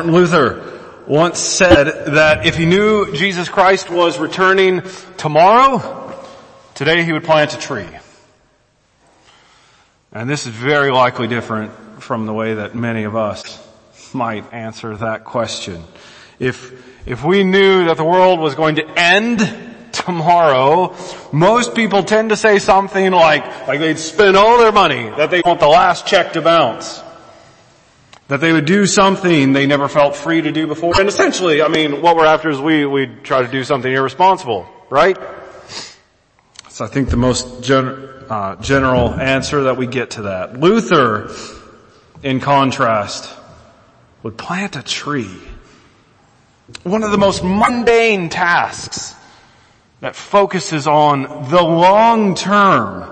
Martin Luther once said that if he knew Jesus Christ was returning tomorrow, today he would plant a tree. And this is very likely different from the way that many of us might answer that question. If, if we knew that the world was going to end tomorrow, most people tend to say something like, like they'd spend all their money, that they want the last check to bounce. That they would do something they never felt free to do before. And essentially, I mean, what we're after is we, we try to do something irresponsible, right? So I think the most gen- uh, general answer that we get to that. Luther, in contrast, would plant a tree. One of the most mundane tasks that focuses on the long term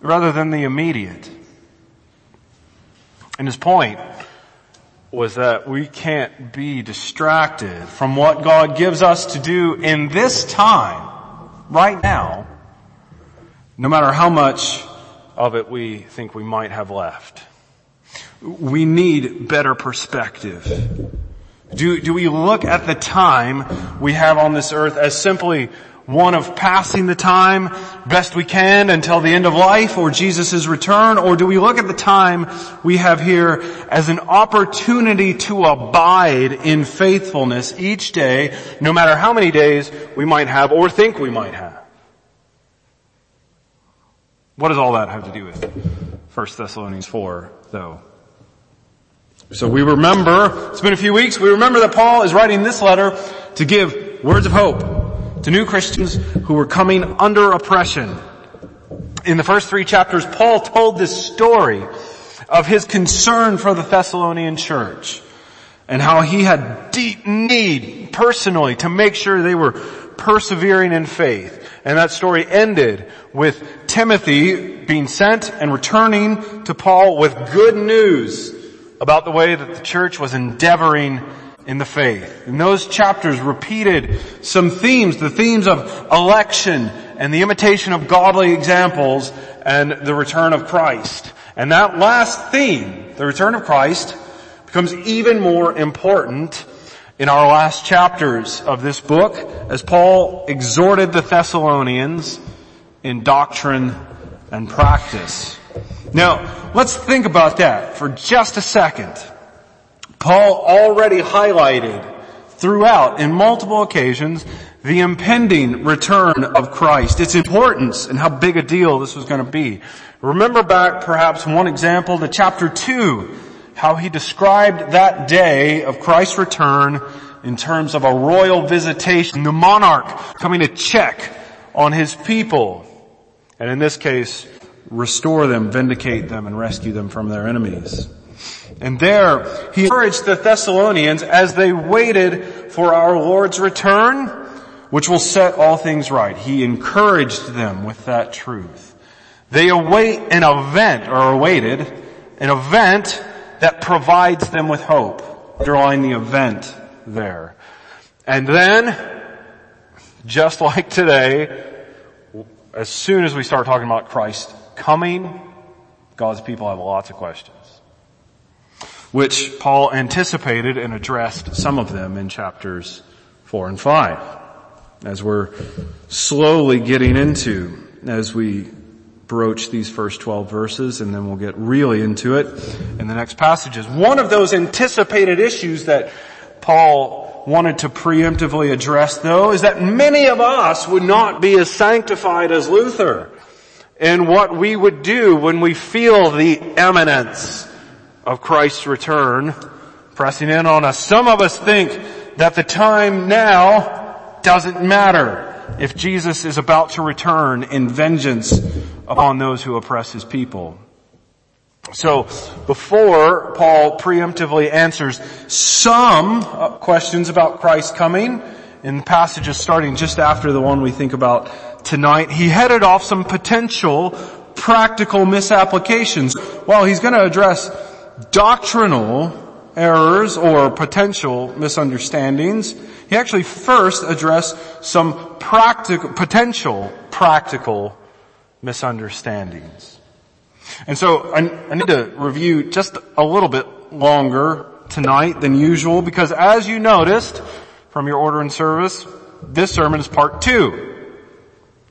rather than the immediate. And his point was that we can't be distracted from what God gives us to do in this time, right now, no matter how much of it we think we might have left. We need better perspective. Do, do we look at the time we have on this earth as simply one of passing the time best we can until the end of life or Jesus' return? Or do we look at the time we have here as an opportunity to abide in faithfulness each day, no matter how many days we might have or think we might have? What does all that have to do with 1 Thessalonians 4 though? So we remember, it's been a few weeks, we remember that Paul is writing this letter to give words of hope to new Christians who were coming under oppression. In the first three chapters, Paul told this story of his concern for the Thessalonian church and how he had deep need personally to make sure they were persevering in faith. And that story ended with Timothy being sent and returning to Paul with good news about the way that the church was endeavoring in the faith. And those chapters repeated some themes, the themes of election and the imitation of godly examples and the return of Christ. And that last theme, the return of Christ, becomes even more important in our last chapters of this book as Paul exhorted the Thessalonians in doctrine and practice. Now, let's think about that for just a second. Paul already highlighted throughout in multiple occasions the impending return of Christ, its importance and how big a deal this was going to be. Remember back perhaps one example to chapter 2 how he described that day of Christ's return in terms of a royal visitation, the monarch coming to check on his people. And in this case, restore them, vindicate them, and rescue them from their enemies. And there, he encouraged the Thessalonians as they waited for our Lord's return, which will set all things right. He encouraged them with that truth. They await an event, or awaited, an event that provides them with hope. Underline the event there. And then, just like today, as soon as we start talking about Christ coming, God's people have lots of questions. Which Paul anticipated and addressed some of them in chapters four and five. As we're slowly getting into, as we broach these first 12 verses and then we'll get really into it in the next passages. One of those anticipated issues that Paul wanted to preemptively address though is that many of us would not be as sanctified as Luther in what we would do when we feel the imminence of Christ's return pressing in on us. Some of us think that the time now doesn't matter if Jesus is about to return in vengeance upon those who oppress his people. So before Paul preemptively answers some questions about Christ coming in passages starting just after the one we think about tonight, he headed off some potential practical misapplications. While he's going to address doctrinal errors or potential misunderstandings, he actually first addressed some practical, potential practical misunderstandings. And so I, I need to review just a little bit longer tonight than usual because as you noticed from your order and service, this sermon is part two.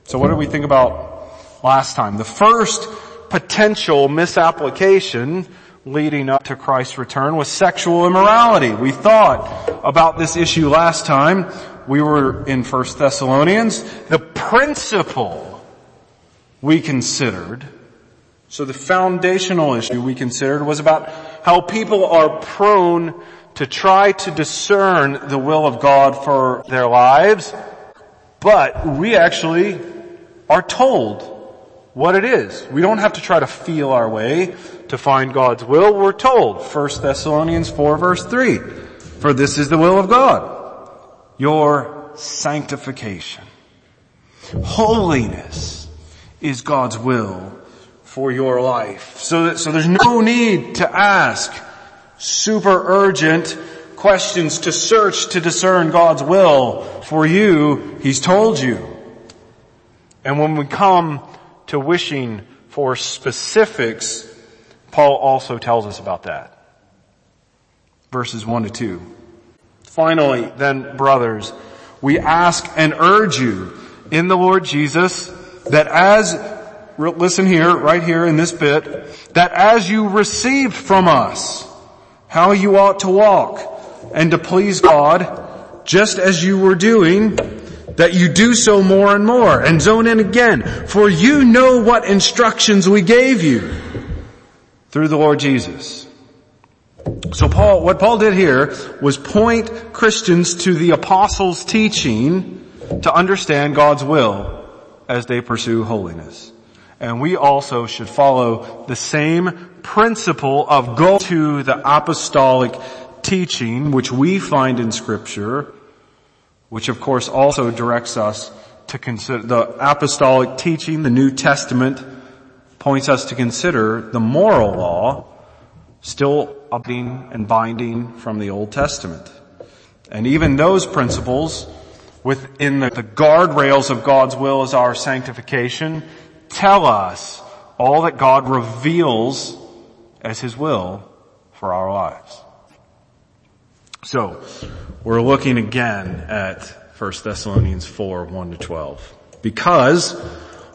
So what did we think about last time? The first potential misapplication leading up to Christ's return was sexual immorality. We thought about this issue last time. We were in 1 Thessalonians. The principle we considered, so the foundational issue we considered was about how people are prone to try to discern the will of God for their lives, but we actually are told what it is. We don't have to try to feel our way to find God's will. We're told, 1 Thessalonians 4 verse 3, for this is the will of God, your sanctification. Holiness is God's will for your life. So that, so there's no need to ask super urgent questions to search to discern God's will for you. He's told you. And when we come to wishing for specifics, Paul also tells us about that. Verses 1 to 2. Finally, then brothers, we ask and urge you in the Lord Jesus that as, listen here, right here in this bit, that as you received from us how you ought to walk and to please God, just as you were doing, that you do so more and more. And zone in again. For you know what instructions we gave you through the Lord Jesus. So Paul, what Paul did here was point Christians to the apostles' teaching to understand God's will as they pursue holiness. And we also should follow the same principle of go to the apostolic teaching which we find in scripture which of course also directs us to consider the apostolic teaching, the New Testament points us to consider the moral law still updating and binding from the Old Testament. And even those principles within the, the guardrails of God's will as our sanctification tell us all that God reveals as His will for our lives. So, we're looking again at 1 Thessalonians 4, 1 to 12. Because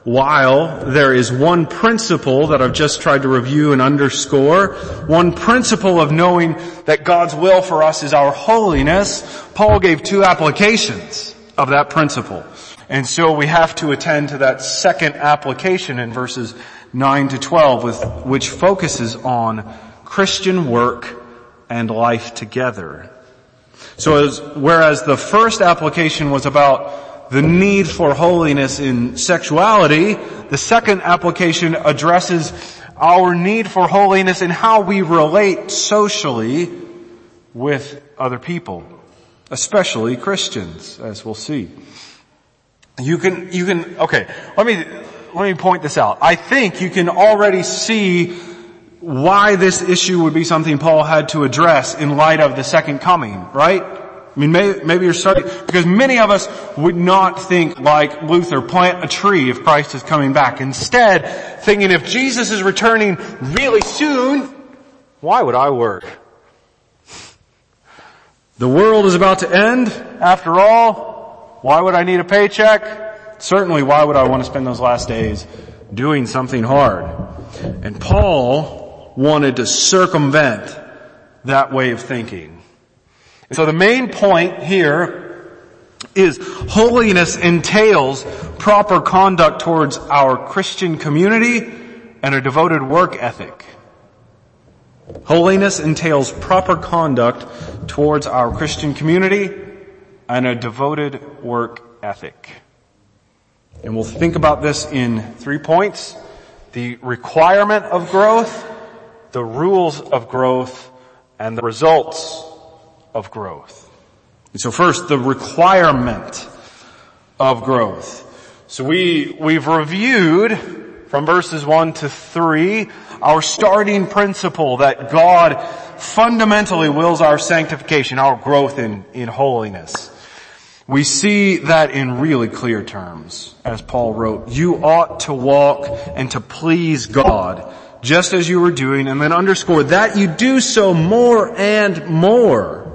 while there is one principle that I've just tried to review and underscore, one principle of knowing that God's will for us is our holiness, Paul gave two applications of that principle. And so we have to attend to that second application in verses 9 to 12 with, which focuses on Christian work and life together. So as, whereas the first application was about the need for holiness in sexuality, the second application addresses our need for holiness in how we relate socially with other people, especially Christians, as we'll see. You can, you can, okay, let me, let me point this out. I think you can already see why this issue would be something Paul had to address in light of the second coming, right? I mean, maybe you're starting, because many of us would not think like Luther, plant a tree if Christ is coming back. Instead, thinking if Jesus is returning really soon, why would I work? The world is about to end, after all. Why would I need a paycheck? Certainly, why would I want to spend those last days doing something hard? And Paul wanted to circumvent that way of thinking. So the main point here is holiness entails proper conduct towards our Christian community and a devoted work ethic. Holiness entails proper conduct towards our Christian community and a devoted work ethic. And we'll think about this in three points. The requirement of growth, the rules of growth and the results of growth. So first, the requirement of growth. So we, we've reviewed from verses 1 to 3 our starting principle that God fundamentally wills our sanctification, our growth in, in holiness. We see that in really clear terms, as Paul wrote, you ought to walk and to please God just as you were doing, and then underscore that you do so more and more.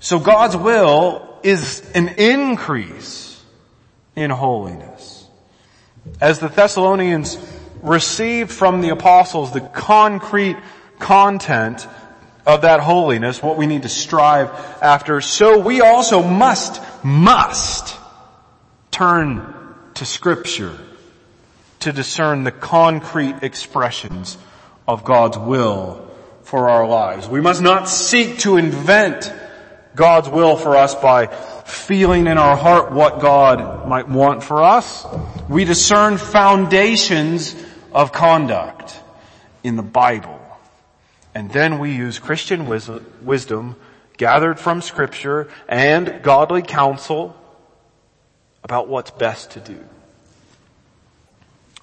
So God's will is an increase in holiness. As the Thessalonians received from the apostles the concrete content of that holiness, what we need to strive after, so we also must, must turn to scripture to discern the concrete expressions of God's will for our lives. We must not seek to invent God's will for us by feeling in our heart what God might want for us. We discern foundations of conduct in the Bible. And then we use Christian wisdom gathered from scripture and godly counsel about what's best to do.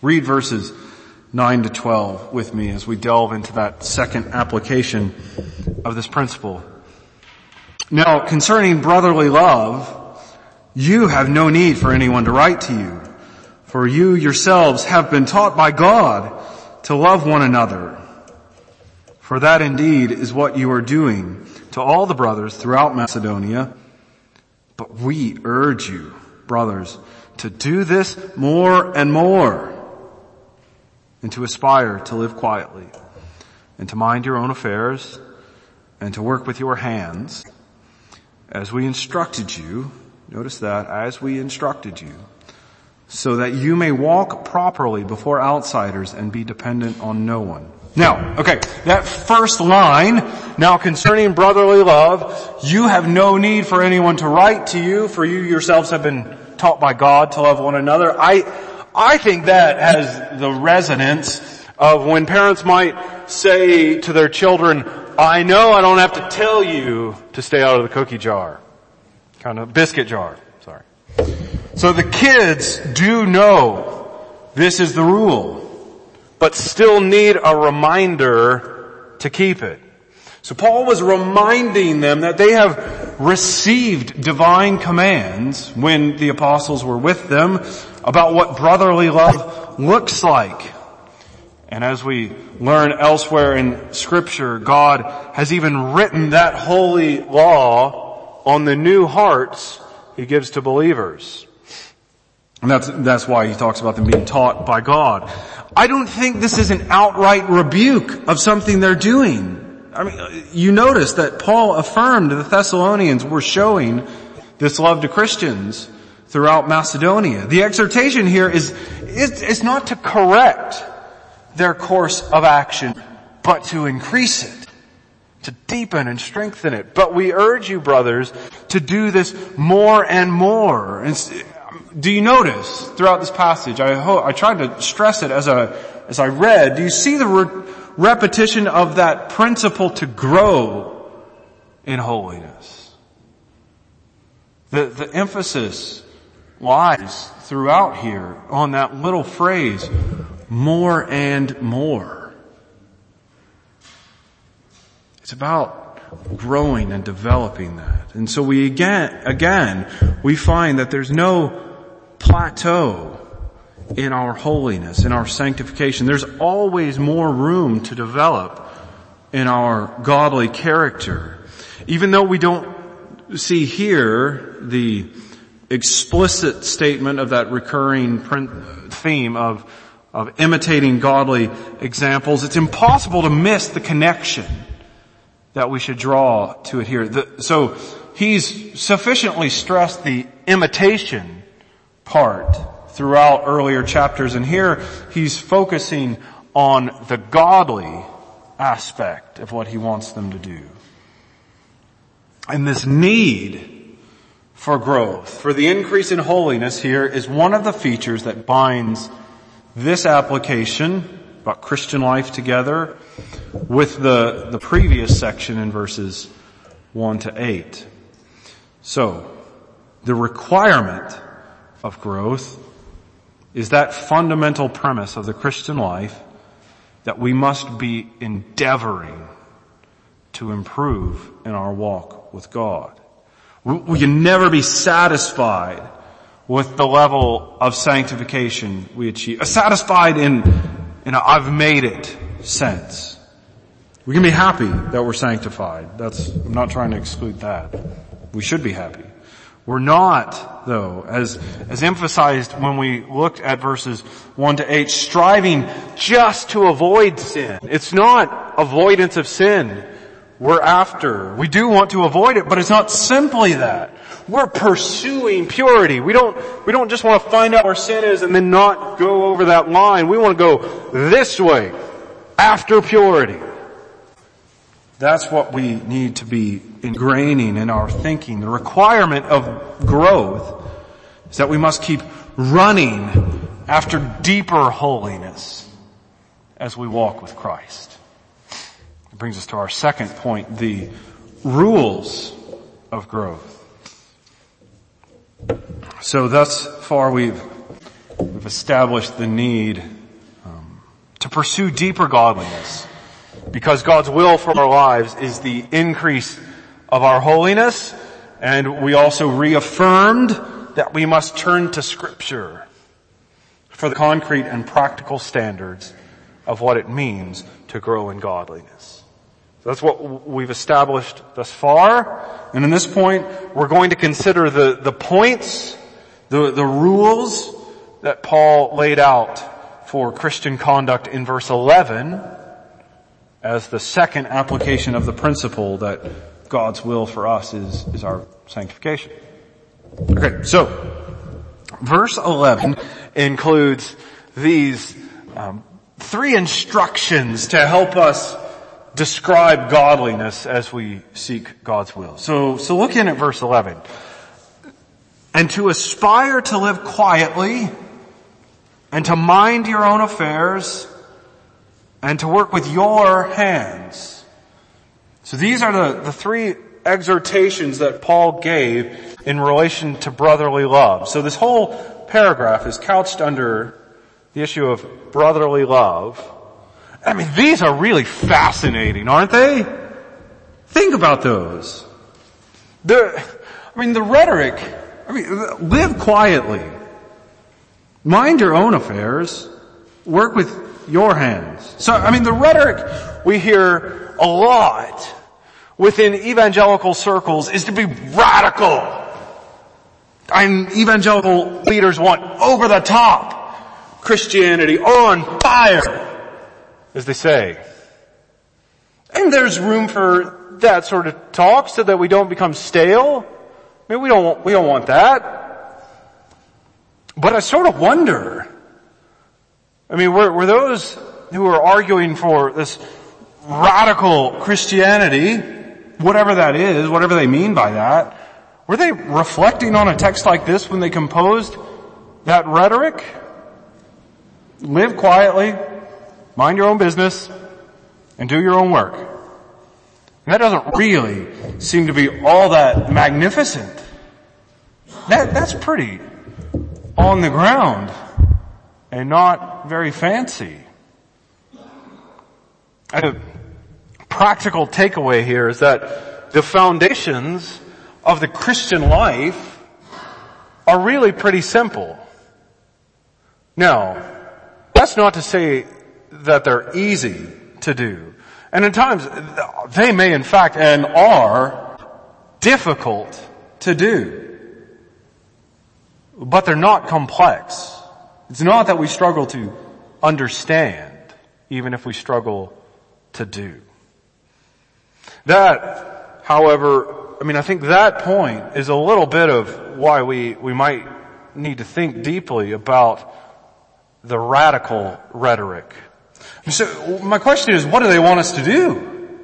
Read verses 9 to 12 with me as we delve into that second application of this principle. Now, concerning brotherly love, you have no need for anyone to write to you, for you yourselves have been taught by God to love one another. For that indeed is what you are doing to all the brothers throughout Macedonia. But we urge you, brothers, to do this more and more and to aspire to live quietly and to mind your own affairs and to work with your hands as we instructed you. Notice that as we instructed you so that you may walk properly before outsiders and be dependent on no one. Now, okay, that first line, now concerning brotherly love, you have no need for anyone to write to you, for you yourselves have been taught by God to love one another. I, I think that has the resonance of when parents might say to their children, I know I don't have to tell you to stay out of the cookie jar. Kind of biscuit jar, sorry. So the kids do know this is the rule, but still need a reminder to keep it. So Paul was reminding them that they have received divine commands when the apostles were with them about what brotherly love looks like. And as we learn elsewhere in scripture, God has even written that holy law on the new hearts he gives to believers. And that's, that's why he talks about them being taught by God. I don't think this is an outright rebuke of something they're doing. I mean, you notice that Paul affirmed the Thessalonians were showing this love to Christians throughout Macedonia. The exhortation here is, is, not to correct their course of action, but to increase it, to deepen and strengthen it. But we urge you, brothers, to do this more and more. And do you notice throughout this passage? I hope, I tried to stress it as I as I read. Do you see the re- repetition of that principle to grow in holiness? The the emphasis lies throughout here on that little phrase, more and more. It's about growing and developing that. And so we again, again, we find that there's no plateau in our holiness, in our sanctification. There's always more room to develop in our godly character. Even though we don't see here the explicit statement of that recurring uh, theme of, of imitating godly examples, it's impossible to miss the connection that we should draw to it here. The, so he's sufficiently stressed the imitation part throughout earlier chapters and here he's focusing on the godly aspect of what he wants them to do. And this need for growth, for the increase in holiness here is one of the features that binds this application about Christian life together with the, the previous section in verses 1 to 8. So, the requirement of growth is that fundamental premise of the Christian life that we must be endeavoring to improve in our walk with God. We can never be satisfied with the level of sanctification we achieve. Uh, satisfied in in a I've made it sense. We can be happy that we're sanctified. That's, I'm not trying to exclude that. We should be happy. We're not, though, as, as emphasized when we looked at verses 1 to 8, striving just to avoid sin. It's not avoidance of sin we're after. We do want to avoid it, but it's not simply that. We're pursuing purity. We don't, we don't just want to find out where sin is and then not go over that line. We want to go this way, after purity. That's what we need to be ingraining in our thinking. The requirement of growth is that we must keep running after deeper holiness as we walk with Christ. It brings us to our second point, the rules of growth. So thus far we've, we've established the need um, to pursue deeper godliness because God's will for our lives is the increase of our holiness and we also reaffirmed that we must turn to scripture for the concrete and practical standards of what it means to grow in godliness. So that's what we've established thus far. And in this point, we're going to consider the, the points, the, the rules that Paul laid out for Christian conduct in verse 11 as the second application of the principle that God's will for us is, is our sanctification. Okay, so verse 11 includes these um, three instructions to help us describe godliness as we seek God's will. So, so look in at verse 11. And to aspire to live quietly and to mind your own affairs and to work with your hands. So these are the, the three exhortations that Paul gave in relation to brotherly love. So this whole paragraph is couched under the issue of brotherly love. I mean, these are really fascinating, aren't they? Think about those. The, I mean, the rhetoric, I mean, live quietly. Mind your own affairs. Work with your hands. So, I mean, the rhetoric we hear a lot within evangelical circles is to be radical. And evangelical leaders want over the top Christianity on fire, as they say. And there's room for that sort of talk so that we don't become stale. I mean, we don't, we don't want that. But I sort of wonder, I mean, were, were those who are arguing for this radical Christianity, whatever that is, whatever they mean by that, were they reflecting on a text like this when they composed that rhetoric? Live quietly, mind your own business, and do your own work. And that doesn't really seem to be all that magnificent. That, that's pretty on the ground and not very fancy. A practical takeaway here is that the foundations of the Christian life are really pretty simple. Now, that's not to say that they're easy to do. And at times, they may in fact and are difficult to do. But they're not complex. It's not that we struggle to understand, even if we struggle to do. That, however, I mean, I think that point is a little bit of why we, we might need to think deeply about the radical rhetoric. So my question is, what do they want us to do?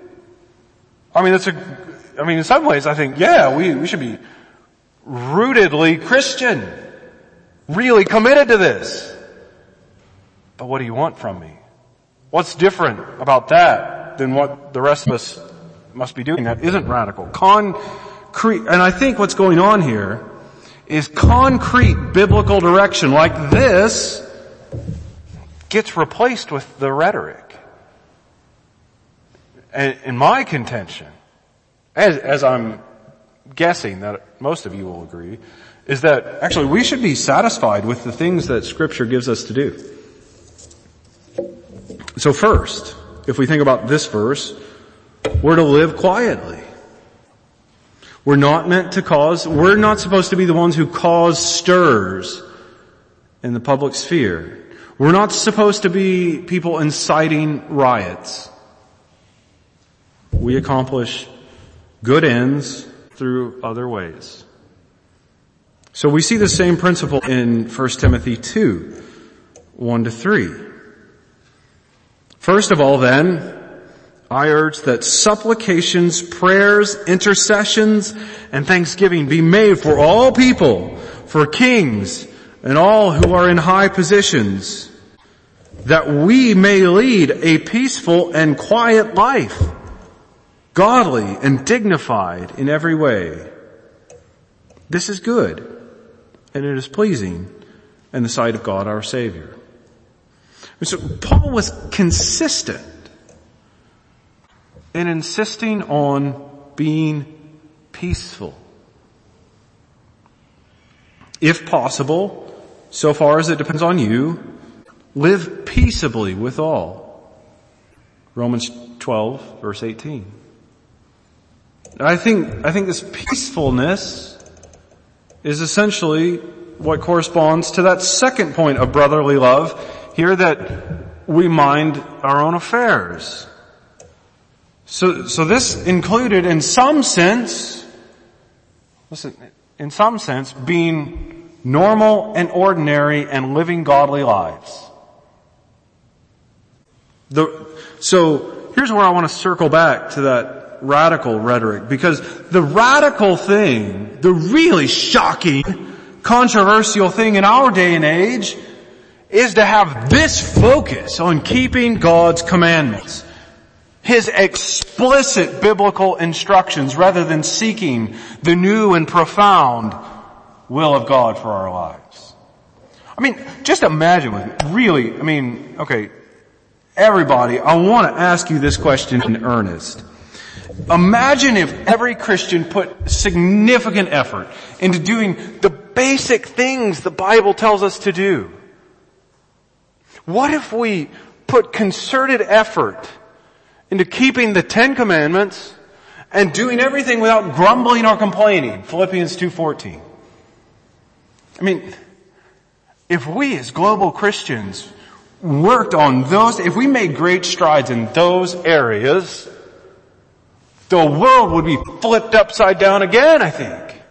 I mean, it's a, I mean, in some ways I think, yeah, we, we should be rootedly Christian really committed to this. But what do you want from me? What's different about that than what the rest of us must be doing that isn't radical? Concrete, and I think what's going on here is concrete biblical direction like this gets replaced with the rhetoric. And in my contention, as, as I'm guessing that most of you will agree, is that actually we should be satisfied with the things that scripture gives us to do. So first, if we think about this verse, we're to live quietly. We're not meant to cause, we're not supposed to be the ones who cause stirs in the public sphere. We're not supposed to be people inciting riots. We accomplish good ends through other ways. So we see the same principle in 1 Timothy 2, 1 to 3. First of all then, I urge that supplications, prayers, intercessions, and thanksgiving be made for all people, for kings, and all who are in high positions, that we may lead a peaceful and quiet life, godly and dignified in every way. This is good, and it is pleasing in the sight of God our Savior. So Paul was consistent in insisting on being peaceful. If possible, so far as it depends on you, live peaceably with all. Romans 12 verse 18. I think, I think this peacefulness is essentially what corresponds to that second point of brotherly love here that we mind our own affairs. So, so this included in some sense, listen, in some sense, being normal and ordinary and living godly lives. The, so here's where I want to circle back to that radical rhetoric because the radical thing, the really shocking, controversial thing in our day and age is to have this focus on keeping God's commandments. His explicit biblical instructions rather than seeking the new and profound will of God for our lives. I mean, just imagine really, I mean, okay, everybody, I want to ask you this question in earnest. Imagine if every Christian put significant effort into doing the basic things the Bible tells us to do. What if we put concerted effort into keeping the Ten Commandments and doing everything without grumbling or complaining? Philippians 2.14. I mean, if we as global Christians worked on those, if we made great strides in those areas, the world would be flipped upside down again, I think.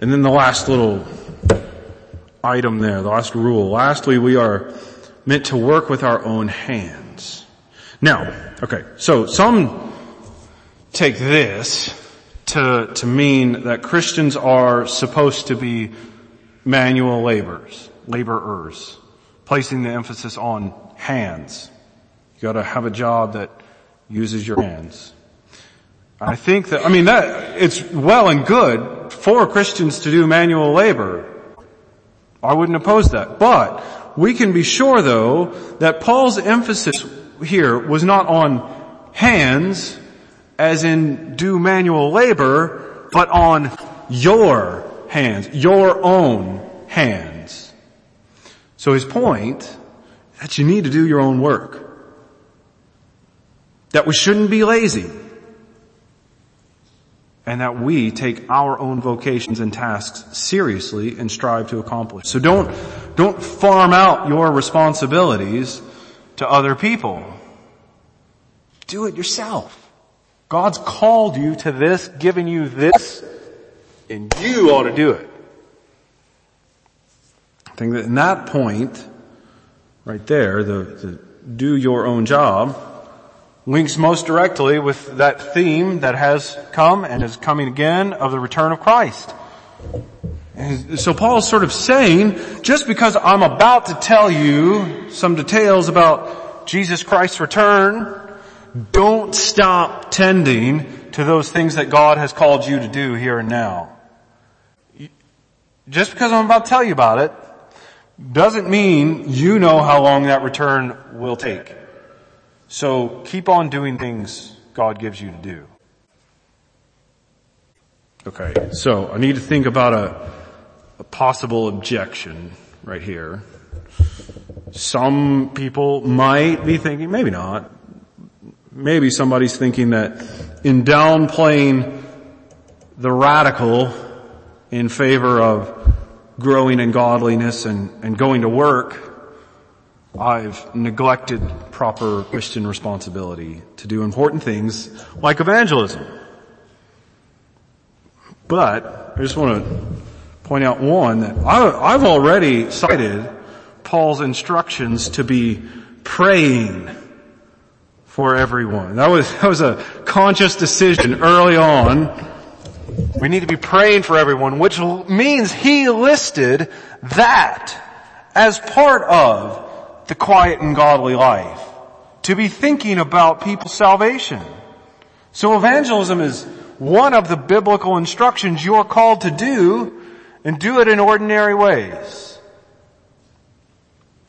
And then the last little item there, the last rule. Lastly, we are meant to work with our own hands. Now, okay, so some take this to, to mean that Christians are supposed to be manual laborers, laborers, placing the emphasis on hands. You gotta have a job that uses your hands. I think that, I mean that, it's well and good for Christians to do manual labor. I wouldn't oppose that. But we can be sure though that Paul's emphasis here was not on hands as in do manual labor, but on your hands, your own hands. So his point, that you need to do your own work. That we shouldn't be lazy. And that we take our own vocations and tasks seriously and strive to accomplish. So don't, don't farm out your responsibilities to other people. Do it yourself. God's called you to this, given you this, and you ought to do it. I think that in that point, right there, the, the do your own job, links most directly with that theme that has come and is coming again of the return of Christ. And so is sort of saying, just because I'm about to tell you some details about Jesus Christ's return, don't stop tending to those things that God has called you to do here and now. Just because I'm about to tell you about it doesn't mean you know how long that return will take. So keep on doing things God gives you to do. Okay, so I need to think about a, a possible objection right here. Some people might be thinking, maybe not, maybe somebody's thinking that in downplaying the radical in favor of growing in godliness and, and going to work, I've neglected proper Christian responsibility to do important things like evangelism. But I just want to point out one that I, I've already cited Paul's instructions to be praying for everyone. That was, that was a conscious decision early on. We need to be praying for everyone, which means he listed that as part of the quiet and godly life. To be thinking about people's salvation. So evangelism is one of the biblical instructions you're called to do and do it in ordinary ways.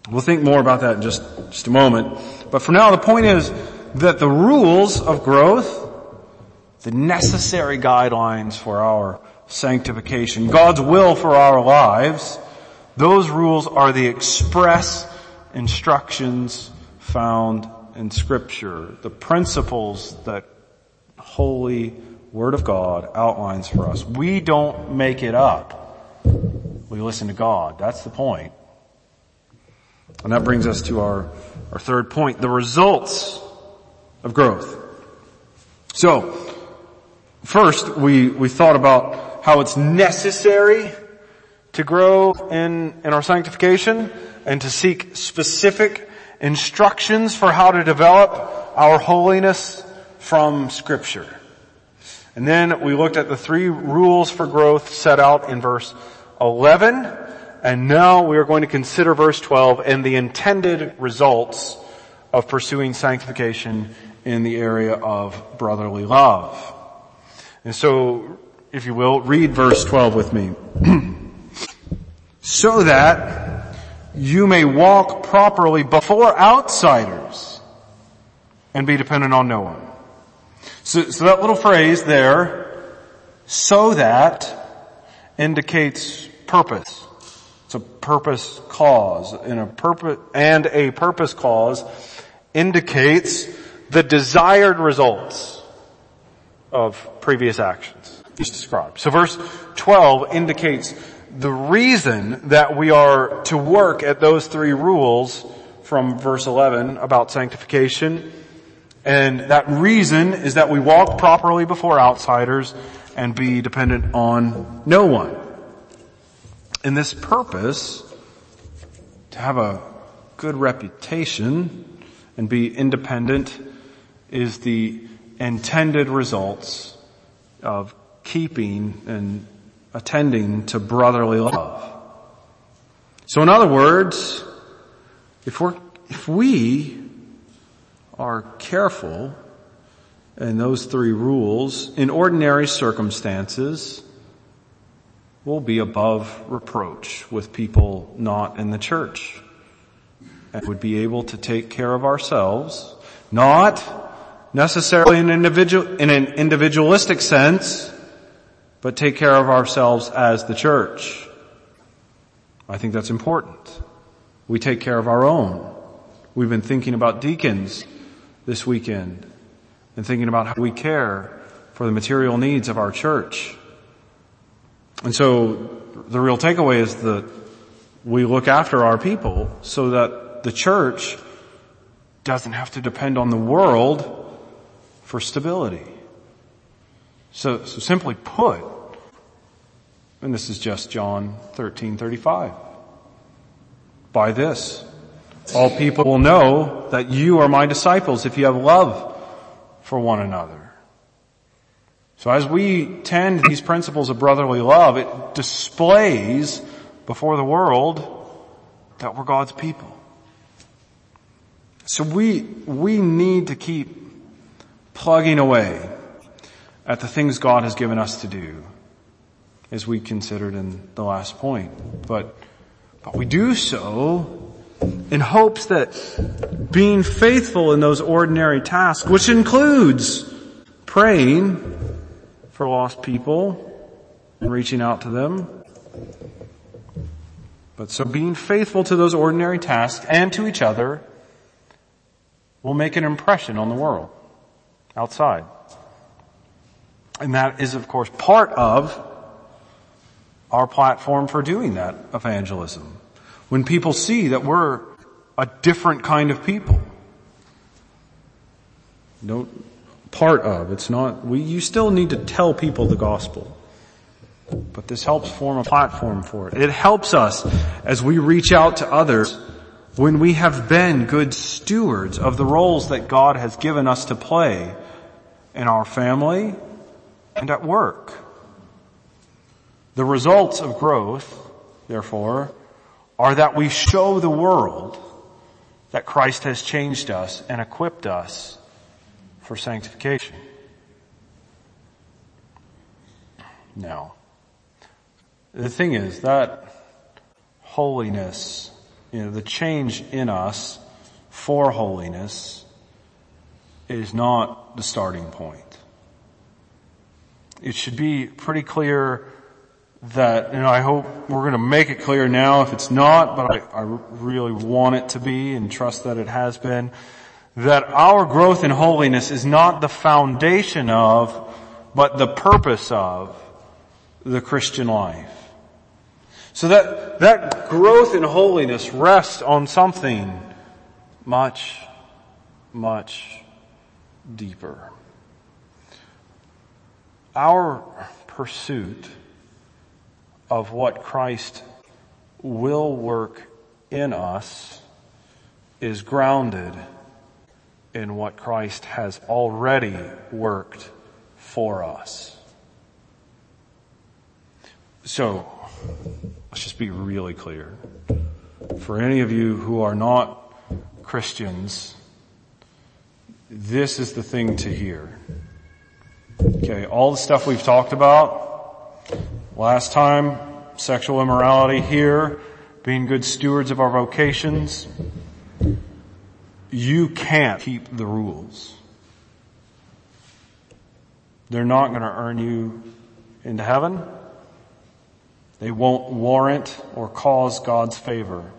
We'll think more about that in just, just a moment. But for now, the point is that the rules of growth, the necessary guidelines for our sanctification, God's will for our lives, those rules are the express instructions found in scripture, the principles that holy word of God outlines for us. We don't make it up. We listen to God. That's the point. And that brings us to our, our third point, the results of growth. So, first we, we thought about how it's necessary to grow in, in our sanctification and to seek specific instructions for how to develop our holiness from scripture. And then we looked at the three rules for growth set out in verse 11. And now we are going to consider verse 12 and the intended results of pursuing sanctification in the area of brotherly love. And so, if you will, read verse 12 with me. so that you may walk properly before outsiders and be dependent on no one. So, so that little phrase there, so that, indicates purpose. It's a purpose cause and a purpose, and a purpose cause indicates the desired results of previous actions he's described. So verse 12 indicates the reason that we are to work at those three rules from verse 11 about sanctification. And that reason is that we walk properly before outsiders and be dependent on no one. And this purpose, to have a good reputation and be independent is the intended results of keeping and attending to brotherly love. So in other words, if we're, if we are careful in those three rules, in ordinary circumstances, we'll be above reproach with people not in the church and would be able to take care of ourselves, not necessarily in, individual, in an individualistic sense, but take care of ourselves as the church. I think that's important. We take care of our own. We've been thinking about deacons this weekend and thinking about how we care for the material needs of our church. And so the real takeaway is that we look after our people so that the church doesn't have to depend on the world for stability. So, so simply put, and this is just John 13, 35. By this, all people will know that you are my disciples if you have love for one another. So as we tend these principles of brotherly love, it displays before the world that we're God's people. So we, we need to keep plugging away at the things God has given us to do, as we considered in the last point. But, but we do so in hopes that being faithful in those ordinary tasks, which includes praying for lost people and reaching out to them, But so being faithful to those ordinary tasks and to each other will make an impression on the world outside. And that is of course part of our platform for doing that evangelism. When people see that we're a different kind of people. Don't, part of, it's not, we, you still need to tell people the gospel. But this helps form a platform for it. It helps us as we reach out to others when we have been good stewards of the roles that God has given us to play in our family and at work. The results of growth, therefore, are that we show the world that Christ has changed us and equipped us for sanctification. Now, the thing is that holiness, you know, the change in us for holiness is not the starting point. It should be pretty clear that, you know, I hope we're going to make it clear now if it's not, but I, I really want it to be and trust that it has been, that our growth in holiness is not the foundation of, but the purpose of the Christian life. So that, that growth in holiness rests on something much, much deeper. Our pursuit of what Christ will work in us is grounded in what Christ has already worked for us. So, let's just be really clear. For any of you who are not Christians, this is the thing to hear. Okay, all the stuff we've talked about last time, sexual immorality here, being good stewards of our vocations, you can't keep the rules. They're not going to earn you into heaven. They won't warrant or cause God's favor.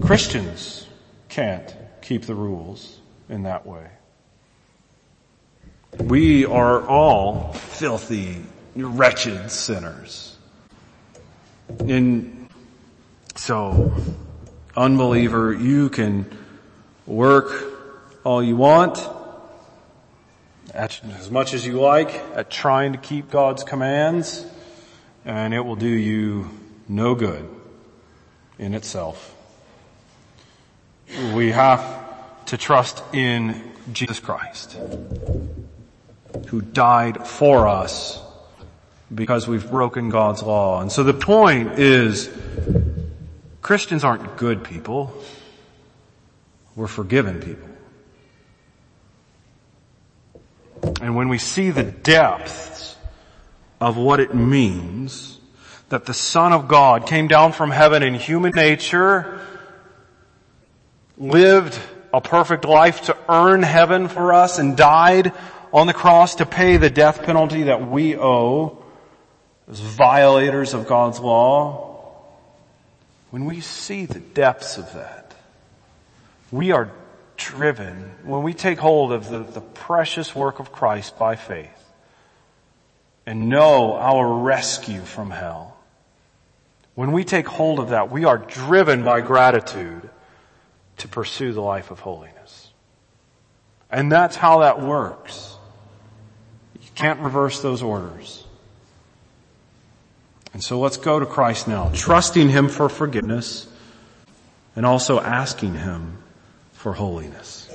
Christians can't keep the rules in that way. We are all filthy, wretched sinners. And so, unbeliever, you can work all you want, as much as you like, at trying to keep God's commands and it will do you no good in itself. We have to trust in Jesus Christ, who died for us because we've broken God's law. And so the point is, Christians aren't good people. We're forgiven people. And when we see the depths of what it means that the Son of God came down from heaven in human nature, lived a perfect life to earn heaven for us and died on the cross to pay the death penalty that we owe as violators of God's law. When we see the depths of that, we are driven, when we take hold of the, the precious work of Christ by faith, and know our rescue from hell. When we take hold of that, we are driven by gratitude to pursue the life of holiness. And that's how that works. You can't reverse those orders. And so let's go to Christ now, trusting Him for forgiveness and also asking Him for holiness.